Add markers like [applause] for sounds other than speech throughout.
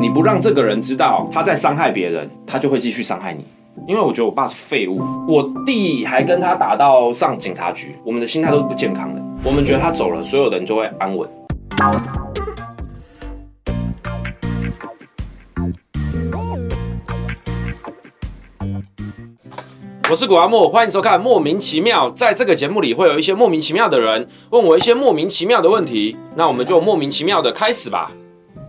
你不让这个人知道他在伤害别人，他就会继续伤害你。因为我觉得我爸是废物，我弟还跟他打到上警察局，我们的心态都是不健康的。我们觉得他走了，所有人就会安稳。我是谷阿莫，欢迎收看《莫名其妙》。在这个节目里，会有一些莫名其妙的人问我一些莫名其妙的问题，那我们就莫名其妙的开始吧。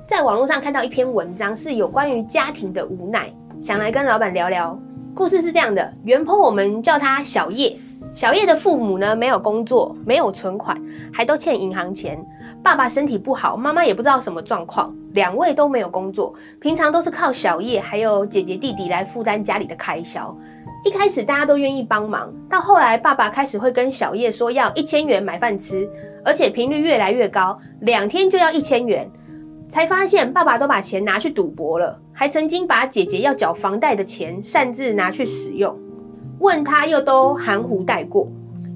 在网络上看到一篇文章，是有关于家庭的无奈，想来跟老板聊聊。故事是这样的：原 PO 我们叫他小叶，小叶的父母呢，没有工作，没有存款，还都欠银行钱。爸爸身体不好，妈妈也不知道什么状况，两位都没有工作，平常都是靠小叶还有姐姐弟弟来负担家里的开销。一开始大家都愿意帮忙，到后来爸爸开始会跟小叶说要一千元买饭吃，而且频率越来越高，两天就要一千元。才发现爸爸都把钱拿去赌博了，还曾经把姐姐要缴房贷的钱擅自拿去使用，问他又都含糊带过。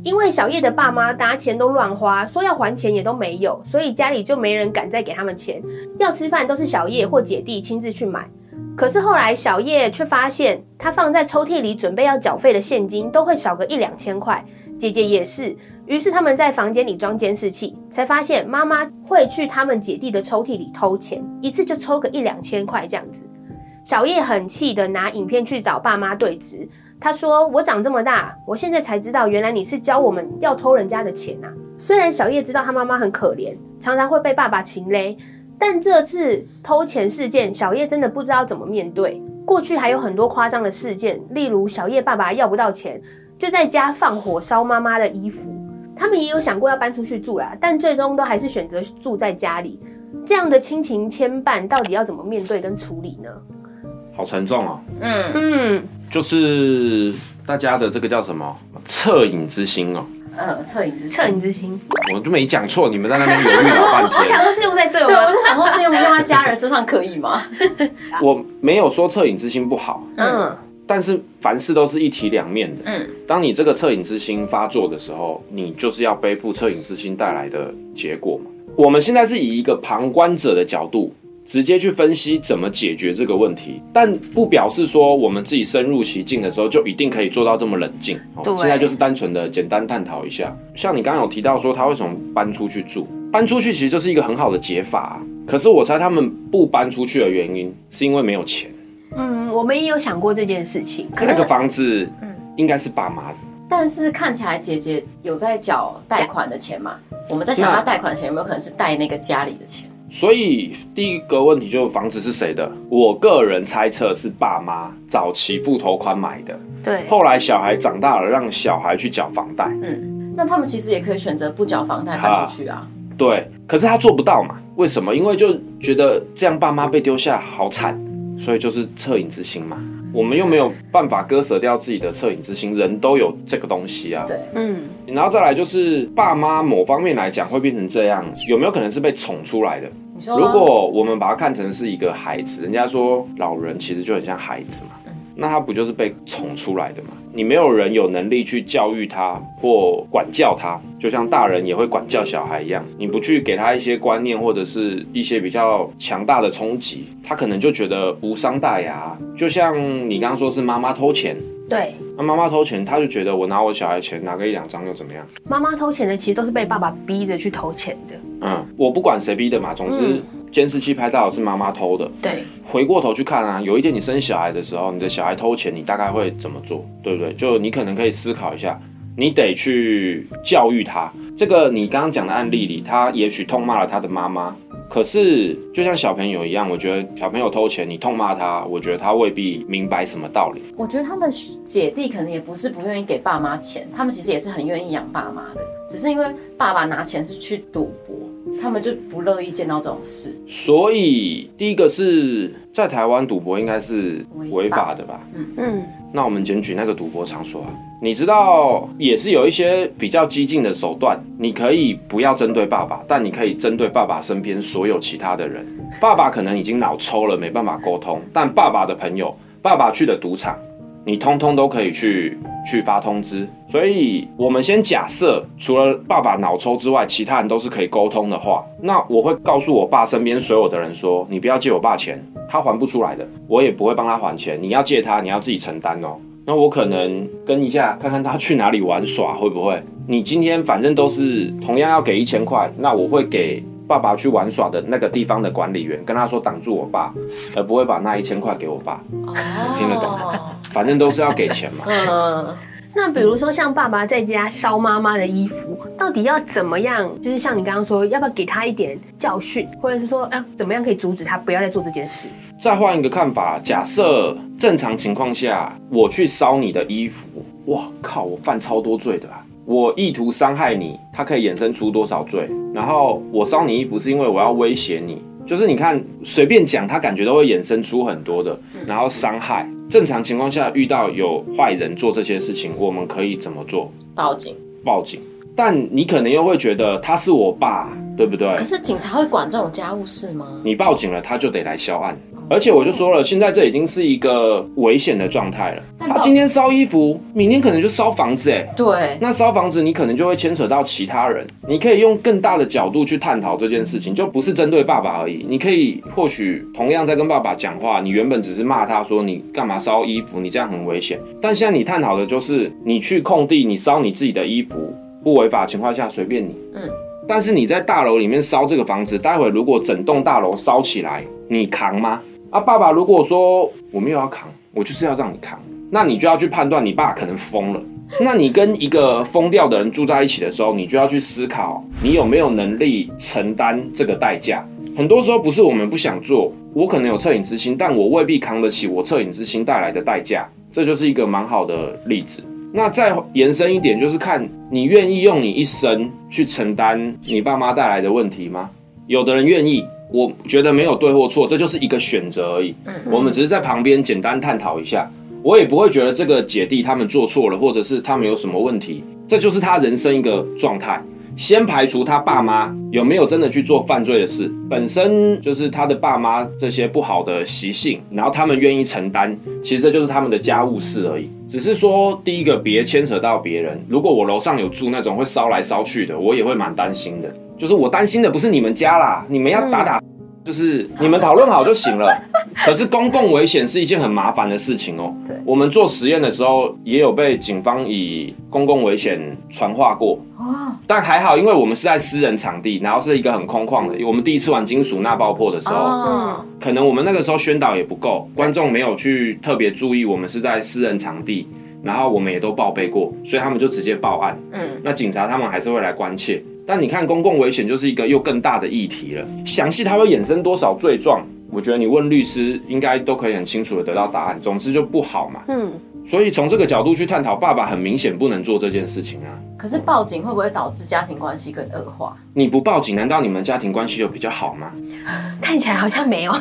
因为小叶的爸妈拿钱都乱花，说要还钱也都没有，所以家里就没人敢再给他们钱，要吃饭都是小叶或姐弟亲自去买。可是后来，小叶却发现，他放在抽屉里准备要缴费的现金都会少个一两千块，姐姐也是。于是他们在房间里装监视器，才发现妈妈会去他们姐弟的抽屉里偷钱，一次就抽个一两千块这样子。小叶很气的拿影片去找爸妈对质，他说：“我长这么大，我现在才知道，原来你是教我们要偷人家的钱啊！”虽然小叶知道他妈妈很可怜，常常会被爸爸情勒。但这次偷钱事件，小叶真的不知道怎么面对。过去还有很多夸张的事件，例如小叶爸爸要不到钱，就在家放火烧妈妈的衣服。他们也有想过要搬出去住啦，但最终都还是选择住在家里。这样的亲情牵绊，到底要怎么面对跟处理呢？好沉重哦。嗯嗯，就是大家的这个叫什么恻隐之心哦。呃，恻隐之恻隐之心，我都没讲错，你们在那边犹豫了半天。我想说是用在这吗？对，我是想说 [laughs] 是用用在家人身上可以吗？[laughs] 我没有说恻隐之心不好，嗯，但是凡事都是一体两面的，嗯，当你这个恻隐之心发作的时候，你就是要背负恻隐之心带来的结果嘛。我们现在是以一个旁观者的角度。直接去分析怎么解决这个问题，但不表示说我们自己深入其境的时候就一定可以做到这么冷静。哦，现在就是单纯的简单探讨一下。像你刚刚有提到说他为什么搬出去住，搬出去其实就是一个很好的解法。可是我猜他们不搬出去的原因是因为没有钱。嗯，我们也有想过这件事情。可那个房子，嗯，应该是爸妈的。但是看起来姐姐有在缴贷款的钱嘛？我们在想，她贷款的钱有没有可能是贷那个家里的钱？所以第一个问题就是房子是谁的？我个人猜测是爸妈早期付头款买的。对。后来小孩长大了，让小孩去缴房贷。嗯。那他们其实也可以选择不缴房贷搬出去啊。对。可是他做不到嘛？为什么？因为就觉得这样爸妈被丢下好惨，所以就是恻隐之心嘛。我们又没有办法割舍掉自己的恻隐之心，人都有这个东西啊。对，嗯，然后再来就是爸妈某方面来讲会变成这样，有没有可能是被宠出来的？你说，如果我们把它看成是一个孩子，人家说老人其实就很像孩子嘛。那他不就是被宠出来的吗？你没有人有能力去教育他或管教他，就像大人也会管教小孩一样。你不去给他一些观念或者是一些比较强大的冲击，他可能就觉得无伤大雅。就像你刚刚说是妈妈偷钱，对，那妈妈偷钱，他就觉得我拿我小孩钱拿个一两张又怎么样？妈妈偷钱的其实都是被爸爸逼着去偷钱的。嗯，我不管谁逼的嘛，总之。嗯监视器拍到的是妈妈偷的。对，回过头去看啊，有一天你生小孩的时候，你的小孩偷钱，你大概会怎么做？对不对？就你可能可以思考一下，你得去教育他。这个你刚刚讲的案例里，他也许痛骂了他的妈妈，可是就像小朋友一样，我觉得小朋友偷钱，你痛骂他，我觉得他未必明白什么道理。我觉得他们姐弟可能也不是不愿意给爸妈钱，他们其实也是很愿意养爸妈的，只是因为爸爸拿钱是去赌博。他们就不乐意见到这种事，所以第一个是在台湾赌博应该是违法的吧？嗯嗯。那我们检举那个赌博场所啊，你知道也是有一些比较激进的手段，你可以不要针对爸爸，但你可以针对爸爸身边所有其他的人。爸爸可能已经脑抽了，没办法沟通，但爸爸的朋友，爸爸去的赌场，你通通都可以去去发通知。所以，我们先假设，除了爸爸脑抽之外，其他人都是可以沟通的话，那我会告诉我爸身边所有的人说：你不要借我爸钱，他还不出来的，我也不会帮他还钱。你要借他，你要自己承担哦。那我可能跟一下，看看他去哪里玩耍，会不会？你今天反正都是同样要给一千块，那我会给爸爸去玩耍的那个地方的管理员，跟他说挡住我爸，而不会把那一千块给我爸。哦，听得懂？反正都是要给钱嘛。嗯。那比如说，像爸爸在家烧妈妈的衣服，到底要怎么样？就是像你刚刚说，要不要给他一点教训，或者是说，啊，怎么样可以阻止他不要再做这件事？再换一个看法，假设正常情况下，我去烧你的衣服，哇靠，我犯超多罪的啊！我意图伤害你，它可以衍生出多少罪？然后我烧你衣服是因为我要威胁你，就是你看随便讲，他感觉都会衍生出很多的，然后伤害。正常情况下，遇到有坏人做这些事情，我们可以怎么做？报警。报警。但你可能又会觉得他是我爸，对不对？可是警察会管这种家务事吗？你报警了，他就得来销案。而且我就说了，现在这已经是一个危险的状态了。他今天烧衣服，明天可能就烧房子，哎，对。那烧房子，你可能就会牵扯到其他人。你可以用更大的角度去探讨这件事情，就不是针对爸爸而已。你可以或许同样在跟爸爸讲话，你原本只是骂他说你干嘛烧衣服，你这样很危险。但现在你探讨的就是你去空地，你烧你自己的衣服，不违法情况下随便你。嗯。但是你在大楼里面烧这个房子，待会如果整栋大楼烧起来，你扛吗？啊，爸爸，如果说我没有要扛，我就是要让你扛，那你就要去判断你爸可能疯了。那你跟一个疯掉的人住在一起的时候，你就要去思考，你有没有能力承担这个代价。很多时候不是我们不想做，我可能有恻隐之心，但我未必扛得起我恻隐之心带来的代价。这就是一个蛮好的例子。那再延伸一点，就是看你愿意用你一生去承担你爸妈带来的问题吗？有的人愿意。我觉得没有对或错，这就是一个选择而已。嗯，我们只是在旁边简单探讨一下，我也不会觉得这个姐弟他们做错了，或者是他们有什么问题，这就是他人生一个状态。先排除他爸妈有没有真的去做犯罪的事，本身就是他的爸妈这些不好的习性，然后他们愿意承担，其实这就是他们的家务事而已。只是说第一个别牵扯到别人，如果我楼上有住那种会烧来烧去的，我也会蛮担心的。就是我担心的不是你们家啦，你们要打打，就是你们讨论好就行了。[laughs] 可是公共危险是一件很麻烦的事情哦。对，我们做实验的时候也有被警方以公共危险传话过。哦但还好，因为我们是在私人场地，然后是一个很空旷的。我们第一次玩金属钠爆破的时候，可能我们那个时候宣导也不够，观众没有去特别注意我们是在私人场地，然后我们也都报备过，所以他们就直接报案。嗯，那警察他们还是会来关切。但你看，公共危险就是一个又更大的议题了。详细它会衍生多少罪状，我觉得你问律师应该都可以很清楚的得到答案。总之就不好嘛。嗯。所以从这个角度去探讨，爸爸很明显不能做这件事情啊。可是报警会不会导致家庭关系更恶化？你不报警，难道你们家庭关系就比较好吗？[laughs] 看起来好像没有，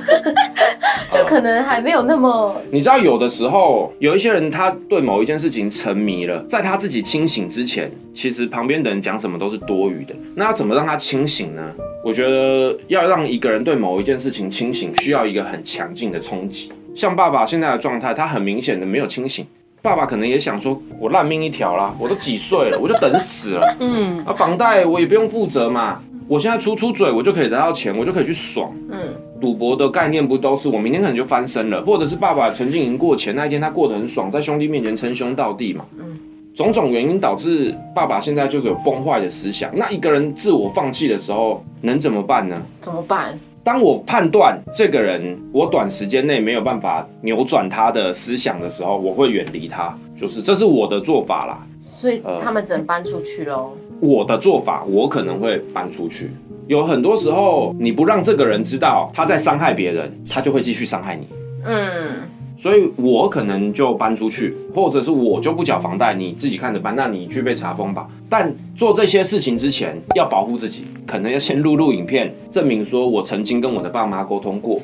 [laughs] 就可能还没有那么。你知道，有的时候有一些人，他对某一件事情沉迷了，在他自己清醒之前，其实旁边的人讲什么都是多余的。那要怎么让他清醒呢？我觉得要让一个人对某一件事情清醒，需要一个很强劲的冲击。像爸爸现在的状态，他很明显的没有清醒。爸爸可能也想说，我烂命一条啦，我都几岁了，我就等死了。[laughs] 嗯，啊，房贷我也不用负责嘛，我现在出出嘴，我就可以得到钱，我就可以去爽。嗯，赌博的概念不都是我明天可能就翻身了，或者是爸爸曾经赢过钱那一天，他过得很爽，在兄弟面前称兄道弟嘛。嗯，种种原因导致爸爸现在就是有崩坏的思想。那一个人自我放弃的时候，能怎么办呢？怎么办？当我判断这个人，我短时间内没有办法扭转他的思想的时候，我会远离他，就是这是我的做法啦。所以他们只能搬出去喽。我的做法，我可能会搬出去。有很多时候，你不让这个人知道他在伤害别人，他就会继续伤害你。嗯。所以我可能就搬出去，或者是我就不缴房贷，你自己看着办。那你去被查封吧。但做这些事情之前，要保护自己，可能要先录录影片，证明说我曾经跟我的爸妈沟通过。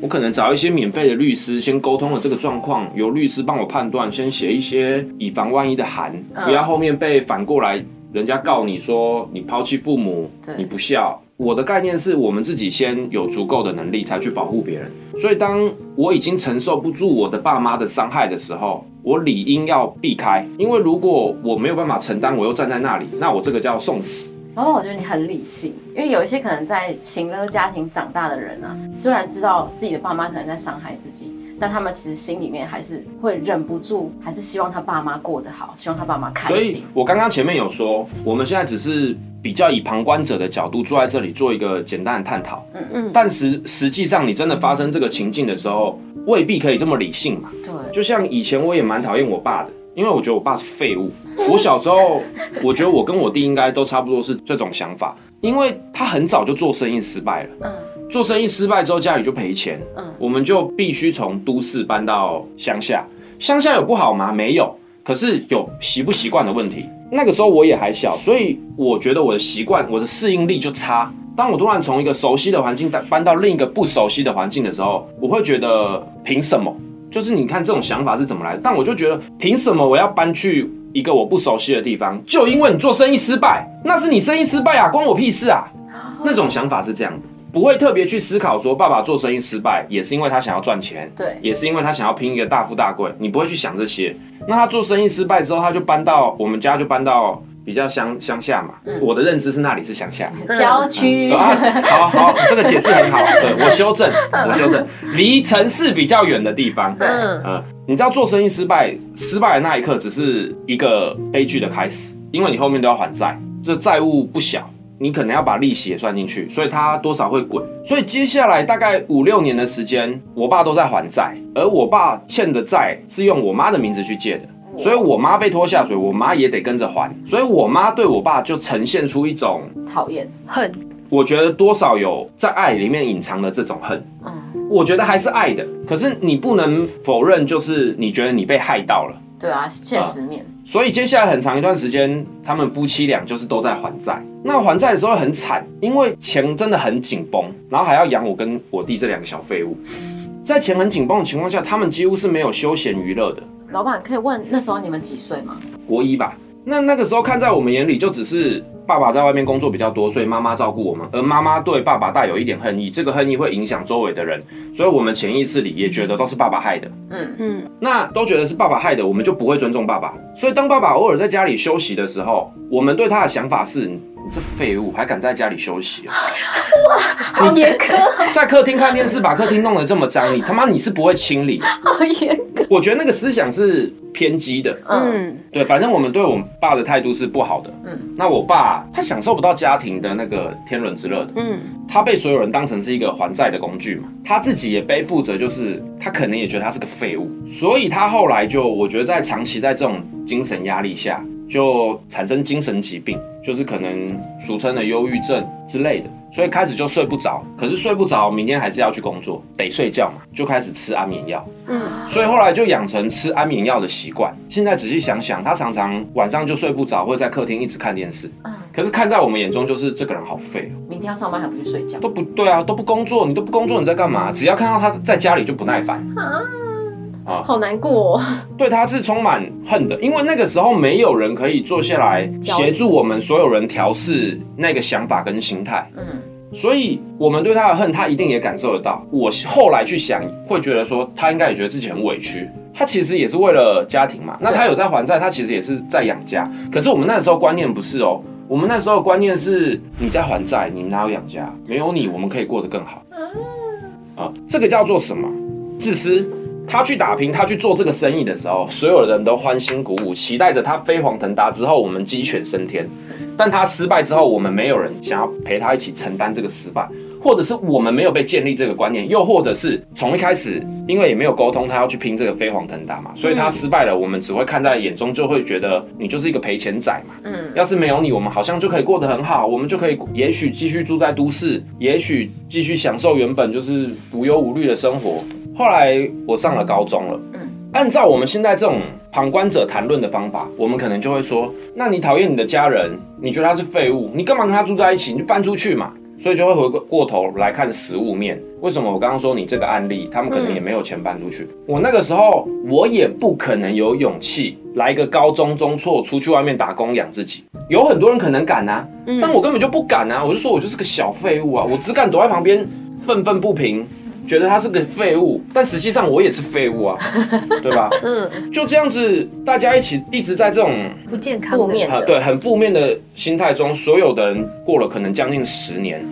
我可能找一些免费的律师，先沟通了这个状况，由律师帮我判断，先写一些以防万一的函，不要后面被反过来人家告你说你抛弃父母，你不孝。我的概念是我们自己先有足够的能力，才去保护别人。所以当我已经承受不住我的爸妈的伤害的时候，我理应要避开。因为如果我没有办法承担，我又站在那里，那我这个叫送死。老板，我觉得你很理性，因为有一些可能在情勒家庭长大的人啊，虽然知道自己的爸妈可能在伤害自己，但他们其实心里面还是会忍不住，还是希望他爸妈过得好，希望他爸妈开心。所以我刚刚前面有说，我们现在只是比较以旁观者的角度坐在这里做一个简单的探讨。嗯嗯。但实实际上，你真的发生这个情境的时候，未必可以这么理性嘛。对。就像以前我也蛮讨厌我爸的。因为我觉得我爸是废物。我小时候，[laughs] 我觉得我跟我弟应该都差不多是这种想法，因为他很早就做生意失败了。嗯。做生意失败之后，家里就赔钱。嗯。我们就必须从都市搬到乡下。乡下有不好吗？没有。可是有习不习惯的问题。那个时候我也还小，所以我觉得我的习惯、我的适应力就差。当我突然从一个熟悉的环境搬到另一个不熟悉的环境的时候，我会觉得凭什么？就是你看这种想法是怎么来的？但我就觉得，凭什么我要搬去一个我不熟悉的地方？就因为你做生意失败，那是你生意失败啊，关我屁事啊！那种想法是这样的，不会特别去思考说，爸爸做生意失败也是因为他想要赚钱，对，也是因为他想要拼一个大富大贵。你不会去想这些。那他做生意失败之后，他就搬到我们家，就搬到。比较乡乡下嘛，嗯、我的认知是那里是乡下，郊区、嗯啊。好好，这个解释很好。对，我修正，我修正，离城市比较远的地方。对，嗯，你知道做生意失败，失败的那一刻只是一个悲剧的开始，因为你后面都要还债，这债务不小，你可能要把利息也算进去，所以它多少会滚。所以接下来大概五六年的时间，我爸都在还债，而我爸欠的债是用我妈的名字去借的。所以我妈被拖下水，我妈也得跟着还。所以我妈对我爸就呈现出一种讨厌、恨。我觉得多少有在爱里面隐藏的这种恨。嗯，我觉得还是爱的。可是你不能否认，就是你觉得你被害到了。对啊，现实面。嗯，所以接下来很长一段时间，他们夫妻俩就是都在还债。那还债的时候很惨，因为钱真的很紧绷，然后还要养我跟我弟这两个小废物。在钱很紧绷的情况下，他们几乎是没有休闲娱乐的。老板可以问那时候你们几岁吗？国一吧。那那个时候看在我们眼里，就只是爸爸在外面工作比较多，所以妈妈照顾我们，而妈妈对爸爸带有一点恨意，这个恨意会影响周围的人，所以我们潜意识里也觉得都是爸爸害的。嗯嗯，那都觉得是爸爸害的，我们就不会尊重爸爸。所以当爸爸偶尔在家里休息的时候，我们对他的想法是。你这废物还敢在家里休息啊？[laughs] 哇，好严苛！在客厅看电视，把客厅弄得这么脏，你他妈你是不会清理。[laughs] 好严格！我觉得那个思想是偏激的。嗯，对，反正我们对我们爸的态度是不好的。嗯，那我爸他享受不到家庭的那个天伦之乐的。嗯，他被所有人当成是一个还债的工具嘛，他自己也背负着，就是他可能也觉得他是个废物，所以他后来就我觉得在长期在这种精神压力下。就产生精神疾病，就是可能俗称的忧郁症之类的，所以开始就睡不着。可是睡不着，明天还是要去工作，得睡觉嘛，就开始吃安眠药。嗯，所以后来就养成吃安眠药的习惯。现在仔细想想，他常常晚上就睡不着，会在客厅一直看电视。嗯，可是看在我们眼中，就是这个人好废哦。明天要上班还不去睡觉？都不对啊，都不工作，你都不工作，你在干嘛？只要看到他在家里就不耐烦。啊，好难过，哦 [laughs] 对他是充满恨的，因为那个时候没有人可以坐下来协助我们所有人调试那个想法跟心态，嗯，所以我们对他的恨，他一定也感受得到。我后来去想，会觉得说他应该也觉得自己很委屈，他其实也是为了家庭嘛。那他有在还债，他其实也是在养家。可是我们那时候观念不是哦，我们那时候观念是你在还债，你哪有养家？没有你，我们可以过得更好。啊，这个叫做什么？自私。他去打拼，他去做这个生意的时候，所有人都欢欣鼓舞，期待着他飞黄腾达之后，我们鸡犬升天。但他失败之后，我们没有人想要陪他一起承担这个失败，或者是我们没有被建立这个观念，又或者是从一开始，因为也没有沟通，他要去拼这个飞黄腾达嘛，所以他失败了，我们只会看在眼中，就会觉得你就是一个赔钱仔嘛。嗯，要是没有你，我们好像就可以过得很好，我们就可以也许继续住在都市，也许继续享受原本就是无忧无虑的生活。后来我上了高中了，嗯，按照我们现在这种旁观者谈论的方法，我们可能就会说：那你讨厌你的家人，你觉得他是废物，你干嘛跟他住在一起？你就搬出去嘛。所以就会回过头来看实物面。为什么我刚刚说你这个案例，他们可能也没有钱搬出去？嗯、我那个时候我也不可能有勇气来一个高中中辍出去外面打工养自己。有很多人可能敢啊，嗯、但我根本就不敢啊！我就说我就是个小废物啊，我只敢躲在旁边愤愤不平。觉得他是个废物，但实际上我也是废物啊，[laughs] 对吧？嗯，就这样子，大家一起一直在这种不健康、负面的，对，很负面的心态中，所有的人过了可能将近十年。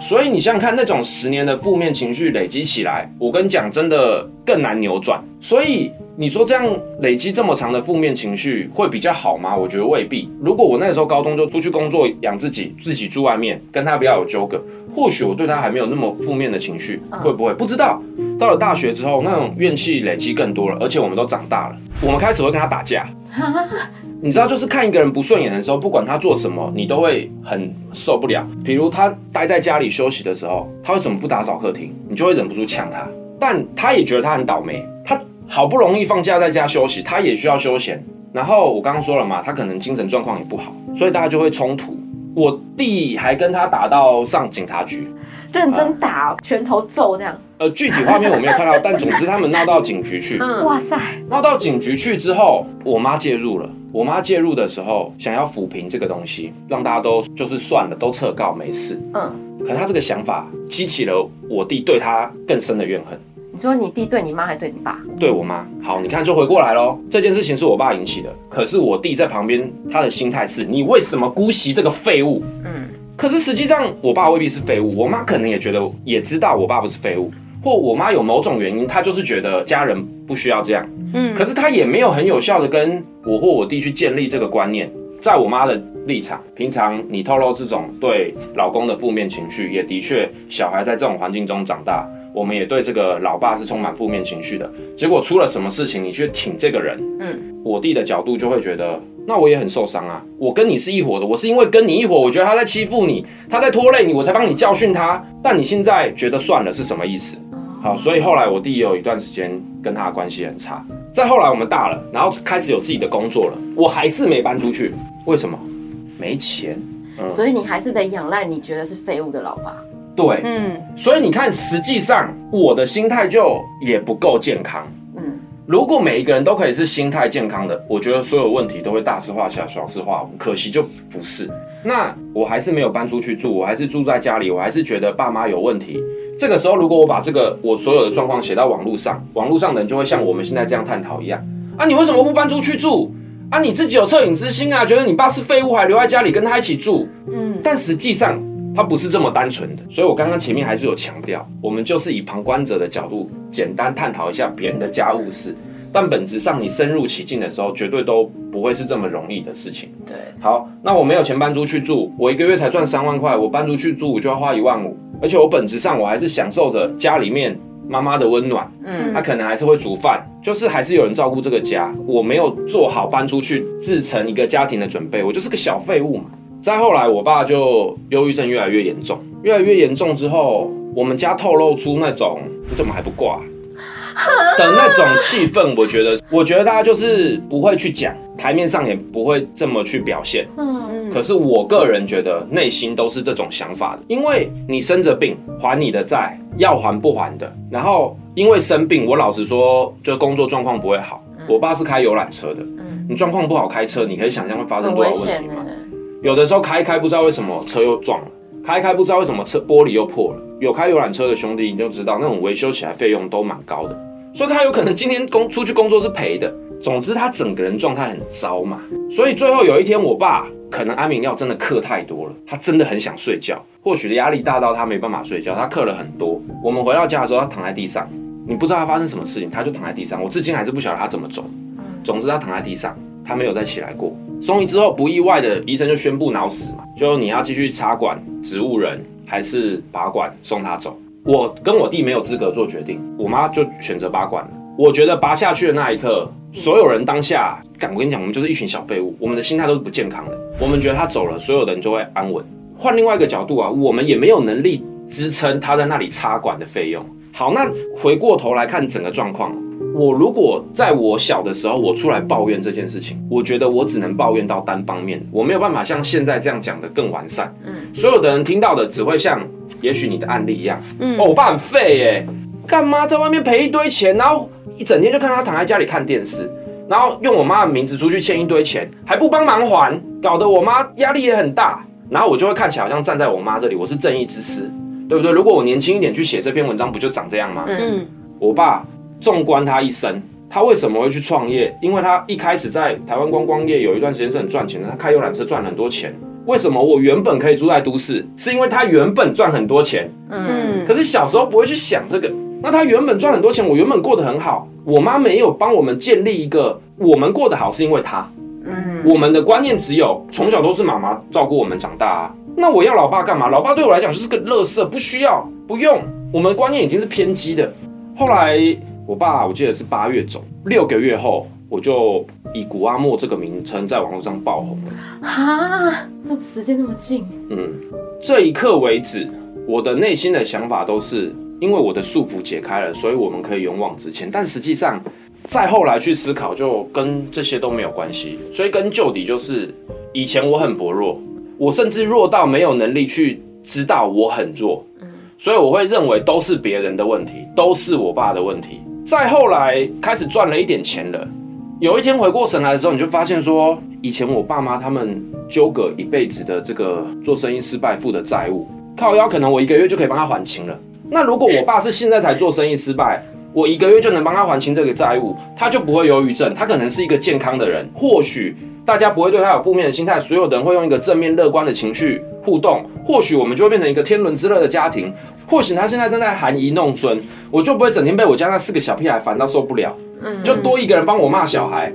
所以你想想看，那种十年的负面情绪累积起来，我跟你讲，真的更难扭转。所以你说这样累积这么长的负面情绪会比较好吗？我觉得未必。如果我那时候高中就出去工作养自己，自己住外面，跟他不要有纠葛，或许我对他还没有那么负面的情绪，会不会？不知道。到了大学之后，那种怨气累积更多了，而且我们都长大了，我们开始会跟他打架。[laughs] 你知道，就是看一个人不顺眼的时候，不管他做什么，你都会很受不了。比如他待在家里休息的时候，他为什么不打扫客厅？你就会忍不住呛他。但他也觉得他很倒霉，他好不容易放假在家休息，他也需要休闲。然后我刚刚说了嘛，他可能精神状况也不好，所以大家就会冲突。我弟还跟他打到上警察局，认真打，拳头揍这样。呃，具体画面我没有看到，但总之他们闹到警局去。嗯，哇塞，闹到警局去之后，我妈介入了。我妈介入的时候，想要抚平这个东西，让大家都就是算了，都撤告没事。嗯，可他这个想法激起了我弟对他更深的怨恨。你说你弟对你妈还对你爸？对我妈。好，你看就回过来喽。这件事情是我爸引起的，可是我弟在旁边，他的心态是：你为什么姑息这个废物？嗯。可是实际上，我爸未必是废物，我妈可能也觉得，也知道我爸不是废物。或我妈有某种原因，她就是觉得家人不需要这样，嗯，可是她也没有很有效的跟我或我弟去建立这个观念。在我妈的立场，平常你透露这种对老公的负面情绪，也的确小孩在这种环境中长大，我们也对这个老爸是充满负面情绪的。结果出了什么事情，你去挺这个人，嗯，我弟的角度就会觉得，那我也很受伤啊。我跟你是一伙的，我是因为跟你一伙，我觉得他在欺负你，他在拖累你，我才帮你教训他。但你现在觉得算了，是什么意思？好，所以后来我弟也有一段时间跟他的关系很差。再后来我们大了，然后开始有自己的工作了，我还是没搬出去。为什么？没钱。嗯、所以你还是得仰赖你觉得是废物的老爸。对，嗯。所以你看，实际上我的心态就也不够健康。嗯。如果每一个人都可以是心态健康的，我觉得所有问题都会大事化小，小事化无。可惜就不是。那我还是没有搬出去住，我还是住在家里，我还是觉得爸妈有问题。这个时候，如果我把这个我所有的状况写到网络上，网络上的人就会像我们现在这样探讨一样啊，你为什么不搬出去住啊？你自己有恻隐之心啊，觉得你爸是废物，还留在家里跟他一起住。嗯，但实际上他不是这么单纯的。所以我刚刚前面还是有强调，我们就是以旁观者的角度，简单探讨一下别人的家务事。但本质上，你深入其境的时候，绝对都不会是这么容易的事情。对，好，那我没有钱搬出去住，我一个月才赚三万块，我搬出去住我就要花一万五。而且我本质上我还是享受着家里面妈妈的温暖，嗯，她可能还是会煮饭，就是还是有人照顾这个家。我没有做好搬出去自成一个家庭的准备，我就是个小废物嘛。再后来，我爸就忧郁症越来越严重，越来越严重之后，我们家透露出那种你怎么还不挂的那种气氛，我觉得，我觉得大家就是不会去讲，台面上也不会这么去表现，嗯。可是我个人觉得内心都是这种想法的，因为你生着病还你的债要还不还的，然后因为生病，我老实说就工作状况不会好。我爸是开游览车的，你状况不好开车，你可以想象会发生多少问题吗？有的时候开一开不知道为什么车又撞了，开一开不知道为什么车玻璃又破了。有开游览车的兄弟你就知道那种维修起来费用都蛮高的，所以他有可能今天工出去工作是赔的。总之他整个人状态很糟嘛，所以最后有一天我爸。可能安眠药真的嗑太多了，他真的很想睡觉。或许的压力大到他没办法睡觉，他嗑了很多。我们回到家的时候，他躺在地上，你不知道他发生什么事情，他就躺在地上。我至今还是不晓得他怎么走。总之他躺在地上，他没有再起来过。送医之后，不意外的医生就宣布脑死嘛，就你要继续插管植物人，还是拔管送他走。我跟我弟没有资格做决定，我妈就选择拔管了。我觉得拔下去的那一刻。所有人当下，敢，我跟你讲，我们就是一群小废物，我们的心态都是不健康的。我们觉得他走了，所有人就会安稳。换另外一个角度啊，我们也没有能力支撑他在那里插管的费用。好，那回过头来看整个状况，我如果在我小的时候，我出来抱怨这件事情，我觉得我只能抱怨到单方面，我没有办法像现在这样讲的更完善。嗯，所有的人听到的只会像也许你的案例一样，嗯，哦，我爸很废耶，干嘛在外面赔一堆钱，然后一整天就看他躺在家里看电视，然后用我妈的名字出去欠一堆钱，还不帮忙还，搞得我妈压力也很大，然后我就会看起来好像站在我妈这里，我是正义之师。对不对？如果我年轻一点去写这篇文章，不就长这样吗？嗯，我爸纵观他一生，他为什么会去创业？因为他一开始在台湾观光业有一段时间是很赚钱的，他开游览车赚很多钱。为什么我原本可以住在都市？是因为他原本赚很多钱。嗯，可是小时候不会去想这个。那他原本赚很多钱，我原本过得很好，我妈没有帮我们建立一个我们过得好是因为他。嗯，我们的观念只有从小都是妈妈照顾我们长大啊。那我要老爸干嘛？老爸对我来讲就是个垃圾，不需要，不用。我们的观念已经是偏激的。后来我爸，我记得是八月走，六个月后，我就以古阿莫这个名称在网络上爆红了。啊，这么时间那么近？嗯，这一刻为止，我的内心的想法都是，因为我的束缚解开了，所以我们可以勇往直前。但实际上，再后来去思考，就跟这些都没有关系。所以根究底就是，以前我很薄弱。我甚至弱到没有能力去知道我很弱，所以我会认为都是别人的问题，都是我爸的问题。再后来开始赚了一点钱了，有一天回过神来的时候，你就发现说，以前我爸妈他们纠葛一辈子的这个做生意失败负的债务，靠腰可能我一个月就可以帮他还清了。那如果我爸是现在才做生意失败，我一个月就能帮他还清这个债务，他就不会忧郁症，他可能是一个健康的人，或许。大家不会对他有负面的心态，所有人会用一个正面乐观的情绪互动，或许我们就会变成一个天伦之乐的家庭。或许他现在正在含饴弄孙，我就不会整天被我家那四个小屁孩烦到受不了，嗯，就多一个人帮我骂小孩。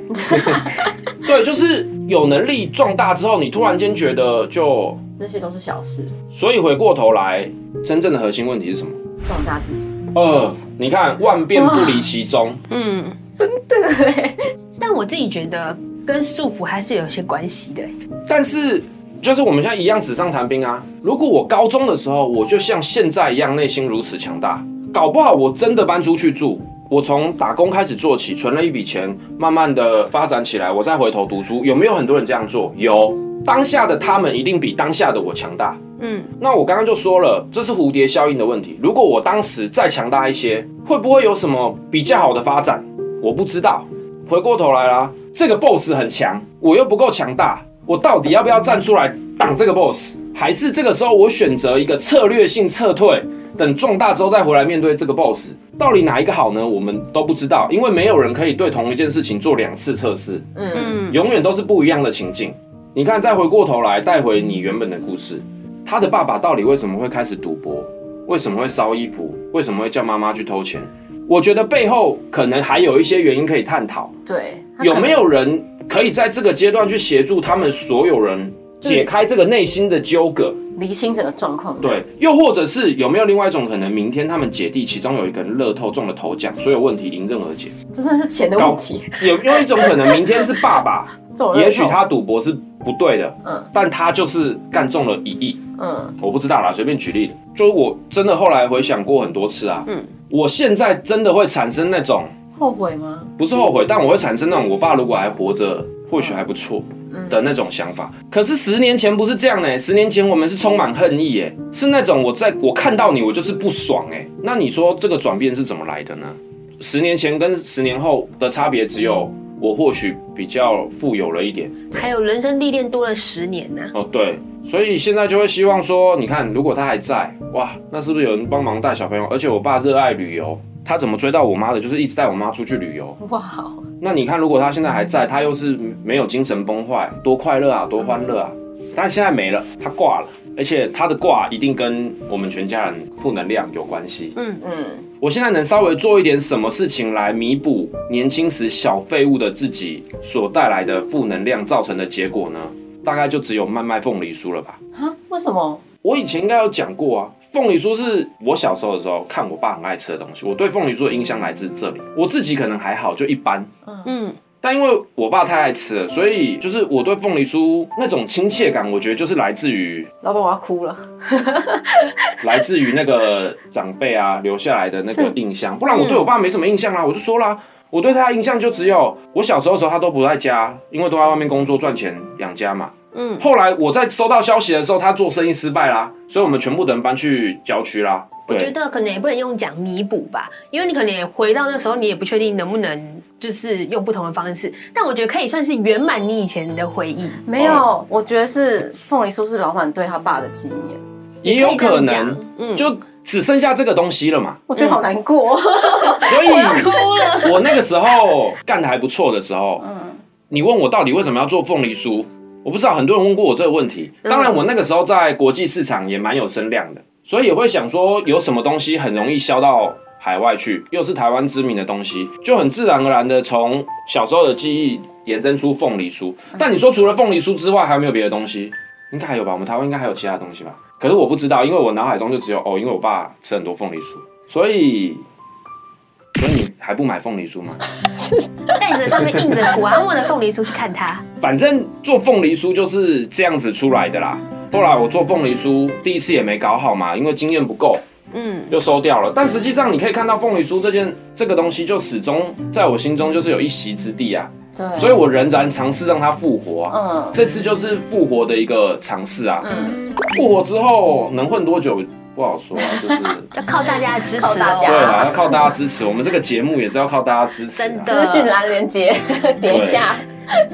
[laughs] 对，就是有能力壮大之后，你突然间觉得就那些都是小事。所以回过头来，真正的核心问题是什么？壮大自己。呃，你看万变不离其宗。嗯，真的哎。[laughs] 但我自己觉得。跟束缚还是有些关系的，但是就是我们现在一样纸上谈兵啊。如果我高中的时候我就像现在一样内心如此强大，搞不好我真的搬出去住，我从打工开始做起，存了一笔钱，慢慢的发展起来，我再回头读书，有没有很多人这样做？有，当下的他们一定比当下的我强大。嗯，那我刚刚就说了，这是蝴蝶效应的问题。如果我当时再强大一些，会不会有什么比较好的发展？我不知道。回过头来啦，这个 boss 很强，我又不够强大，我到底要不要站出来挡这个 boss？还是这个时候我选择一个策略性撤退，等壮大之后再回来面对这个 boss？到底哪一个好呢？我们都不知道，因为没有人可以对同一件事情做两次测试，嗯，永远都是不一样的情境。你看，再回过头来带回你原本的故事，他的爸爸到底为什么会开始赌博？为什么会烧衣服？为什么会叫妈妈去偷钱？我觉得背后可能还有一些原因可以探讨。对，有没有人可以在这个阶段去协助他们所有人解开这个内心的纠葛，厘清整个状况？对，又或者是有没有另外一种可能，明天他们姐弟其中有一个人乐透中了头奖，所有问题迎刃而解？这真的是钱的问题。有有一种可能，明天是爸爸，[laughs] 也许他赌博是不对的，嗯，但他就是干中了一亿，嗯，我不知道啦，随便举例的，就是我真的后来回想过很多次啊，嗯。我现在真的会产生那种后悔吗？不是后悔，但我会产生那种我爸如果还活着，或许还不错的那种想法。可是十年前不是这样呢？十年前我们是充满恨意，哎，是那种我在我看到你，我就是不爽，哎。那你说这个转变是怎么来的呢？十年前跟十年后的差别只有我或许比较富有了一点，还有人生历练多了十年呢。哦，对。所以现在就会希望说，你看，如果他还在，哇，那是不是有人帮忙带小朋友？而且我爸热爱旅游，他怎么追到我妈的？就是一直带我妈出去旅游。哇，那你看，如果他现在还在，他又是没有精神崩坏，多快乐啊，多欢乐啊！但现在没了，他挂了，而且他的挂一定跟我们全家人负能量有关系。嗯嗯，我现在能稍微做一点什么事情来弥补年轻时小废物的自己所带来的负能量造成的结果呢？大概就只有卖卖凤梨酥了吧？啊？为什么？我以前应该有讲过啊。凤梨酥是我小时候的时候看我爸很爱吃的东西，我对凤梨酥的印象来自这里。我自己可能还好，就一般。嗯，但因为我爸太爱吃了，所以就是我对凤梨酥那种亲切感，我觉得就是来自于老板，我要哭了，[laughs] 来自于那个长辈啊留下来的那个印象。不然我对我爸没什么印象啊，我就说啦，我对他的印象就只有我小时候的时候他都不在家，因为都在外面工作赚钱养家嘛。嗯，后来我在收到消息的时候，他做生意失败啦，所以我们全部的人搬去郊区啦。我觉得可能也不能用讲弥补吧，因为你可能也回到那时候，你也不确定能不能就是用不同的方式。但我觉得可以算是圆满你以前的回忆。没有，我觉得是凤梨酥是老板对他爸的纪念，也有可能，嗯，就只剩下这个东西了嘛。我觉得好难过，所以 [laughs] 我那个时候干的还不错的时候，嗯，你问我到底为什么要做凤梨酥，我不知道，很多人问过我这个问题。当然，我那个时候在国际市场也蛮有声量的。所以也会想说，有什么东西很容易销到海外去，又是台湾知名的东西，就很自然而然的从小时候的记忆延伸出凤梨酥。但你说除了凤梨酥之外，还有没有别的东西？应该还有吧？我们台湾应该还有其他东西吧？可是我不知道，因为我脑海中就只有哦，因为我爸吃很多凤梨酥，所以，所以你还不买凤梨酥吗？[laughs] 带着上面印着古阿莫的凤梨酥去看他。反正做凤梨酥就是这样子出来的啦。后来我做凤梨酥，第一次也没搞好嘛，因为经验不够，嗯，又收掉了。但实际上你可以看到凤梨酥这件这个东西，就始终在我心中就是有一席之地啊。对，所以我仍然尝试让它复活啊。嗯，这次就是复活的一个尝试啊。嗯，复活之后能混多久不好说啊，就是 [laughs] 要靠大家的支持。大家对啊，要靠大家支持。我们这个节目也是要靠大家支持。真的，资讯栏连接点一下。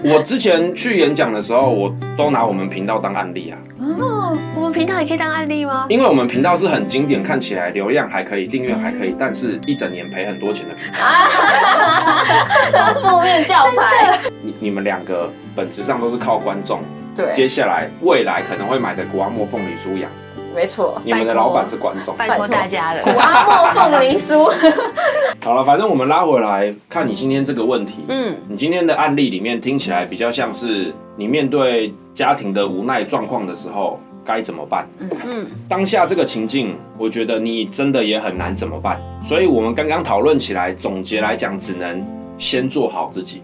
我之前去演讲的时候，我都拿我们频道当案例啊。哦，我们频道也可以当案例吗？因为我们频道是很经典，看起来流量还可以，订阅还可以，但是一整年赔很多钱的频道。[laughs] 都是负面教材。[laughs] 你你们两个本质上都是靠观众，对，接下来未来可能会买的古阿莫凤梨酥养。没错，你们的老板是观众，拜托大家了。古阿莫凤梨酥。[laughs] 好了，反正我们拉回来看你今天这个问题。嗯，你今天的案例里面听起来比较像是你面对家庭的无奈状况的时候该怎么办？嗯嗯，当下这个情境，我觉得你真的也很难怎么办。所以我们刚刚讨论起来，总结来讲，只能先做好自己，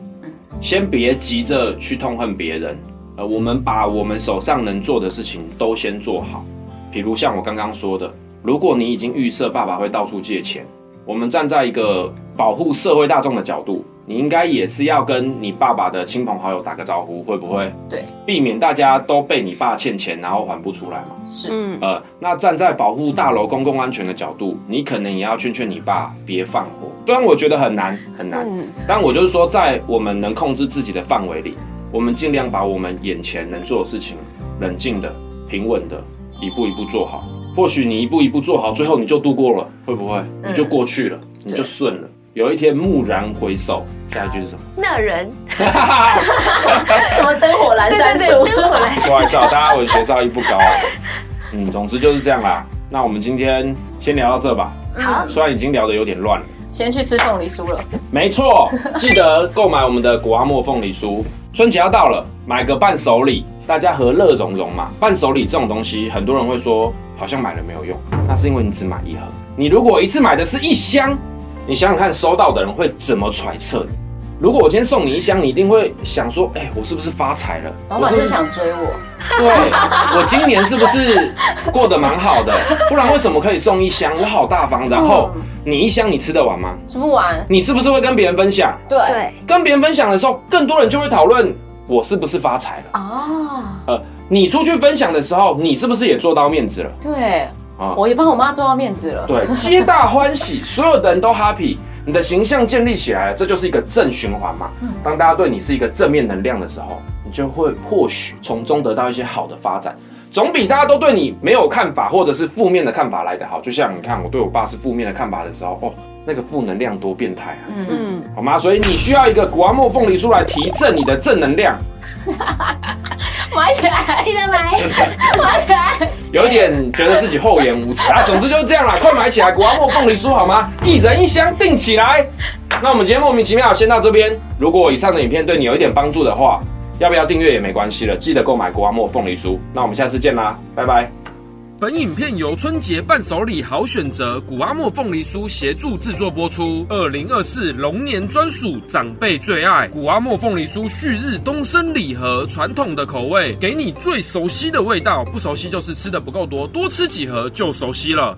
先别急着去痛恨别人。呃，我们把我们手上能做的事情都先做好。比如像我刚刚说的，如果你已经预设爸爸会到处借钱，我们站在一个保护社会大众的角度，你应该也是要跟你爸爸的亲朋好友打个招呼，会不会？对，避免大家都被你爸欠钱，然后还不出来嘛。是，嗯，呃，那站在保护大楼公共安全的角度，你可能也要劝劝你爸别放火。虽然我觉得很难很难，嗯，但我就是说，在我们能控制自己的范围里，我们尽量把我们眼前能做的事情，冷静的、平稳的。一步一步做好，或许你一步一步做好，最后你就度过了，会不会？你就过去了，嗯、你就顺了。有一天蓦然回首，下一句是什么？那人，[laughs] 什么灯火阑珊处？灯火阑珊处。不好意思啊，大家文学造诣不高。嗯，总之就是这样啦。那我们今天先聊到这吧。好，虽然已经聊得有点乱了。先去吃凤梨酥了。没错，记得购买我们的古阿莫凤梨酥。春节要到了，买个伴手礼。大家和乐融融嘛，伴手礼这种东西，很多人会说好像买了没有用，那是因为你只买一盒。你如果一次买的是一箱，你想想看，收到的人会怎么揣测你？如果我今天送你一箱，你一定会想说，哎、欸，我是不是发财了？老板是想追我？对，我今年是不是过得蛮好的？不然为什么可以送一箱？我好大方，然后你一箱你吃得完吗？吃不完。你是不是会跟别人分享？对，跟别人分享的时候，更多人就会讨论。我是不是发财了哦？呃，你出去分享的时候，你是不是也做到面子了？对，啊，我也帮我妈做到面子了。对，皆大欢喜，所有的人都 happy，你的形象建立起来了，这就是一个正循环嘛。当大家对你是一个正面能量的时候，你就会或许从中得到一些好的发展，总比大家都对你没有看法或者是负面的看法来得好。就像你看，我对我爸是负面的看法的时候，哦。那个负能量多变态啊！嗯嗯，好吗？所以你需要一个古阿莫凤梨酥来提振你的正能量。[laughs] 买起来，记得买，买起来。有一点觉得自己厚颜无耻啊！总之就是这样啦，[laughs] 快买起来古阿莫凤梨酥好吗？一人一箱订起来。那我们今天莫名其妙先到这边。如果以上的影片对你有一点帮助的话，要不要订阅也没关系了，记得购买古阿莫凤梨酥。那我们下次见啦，拜拜。本影片由春节伴手礼好选择古阿莫凤梨酥协助制作播出。二零二四龙年专属长辈最爱古阿莫凤梨酥旭日东升礼盒，传统的口味，给你最熟悉的味道。不熟悉就是吃的不够多，多吃几盒就熟悉了。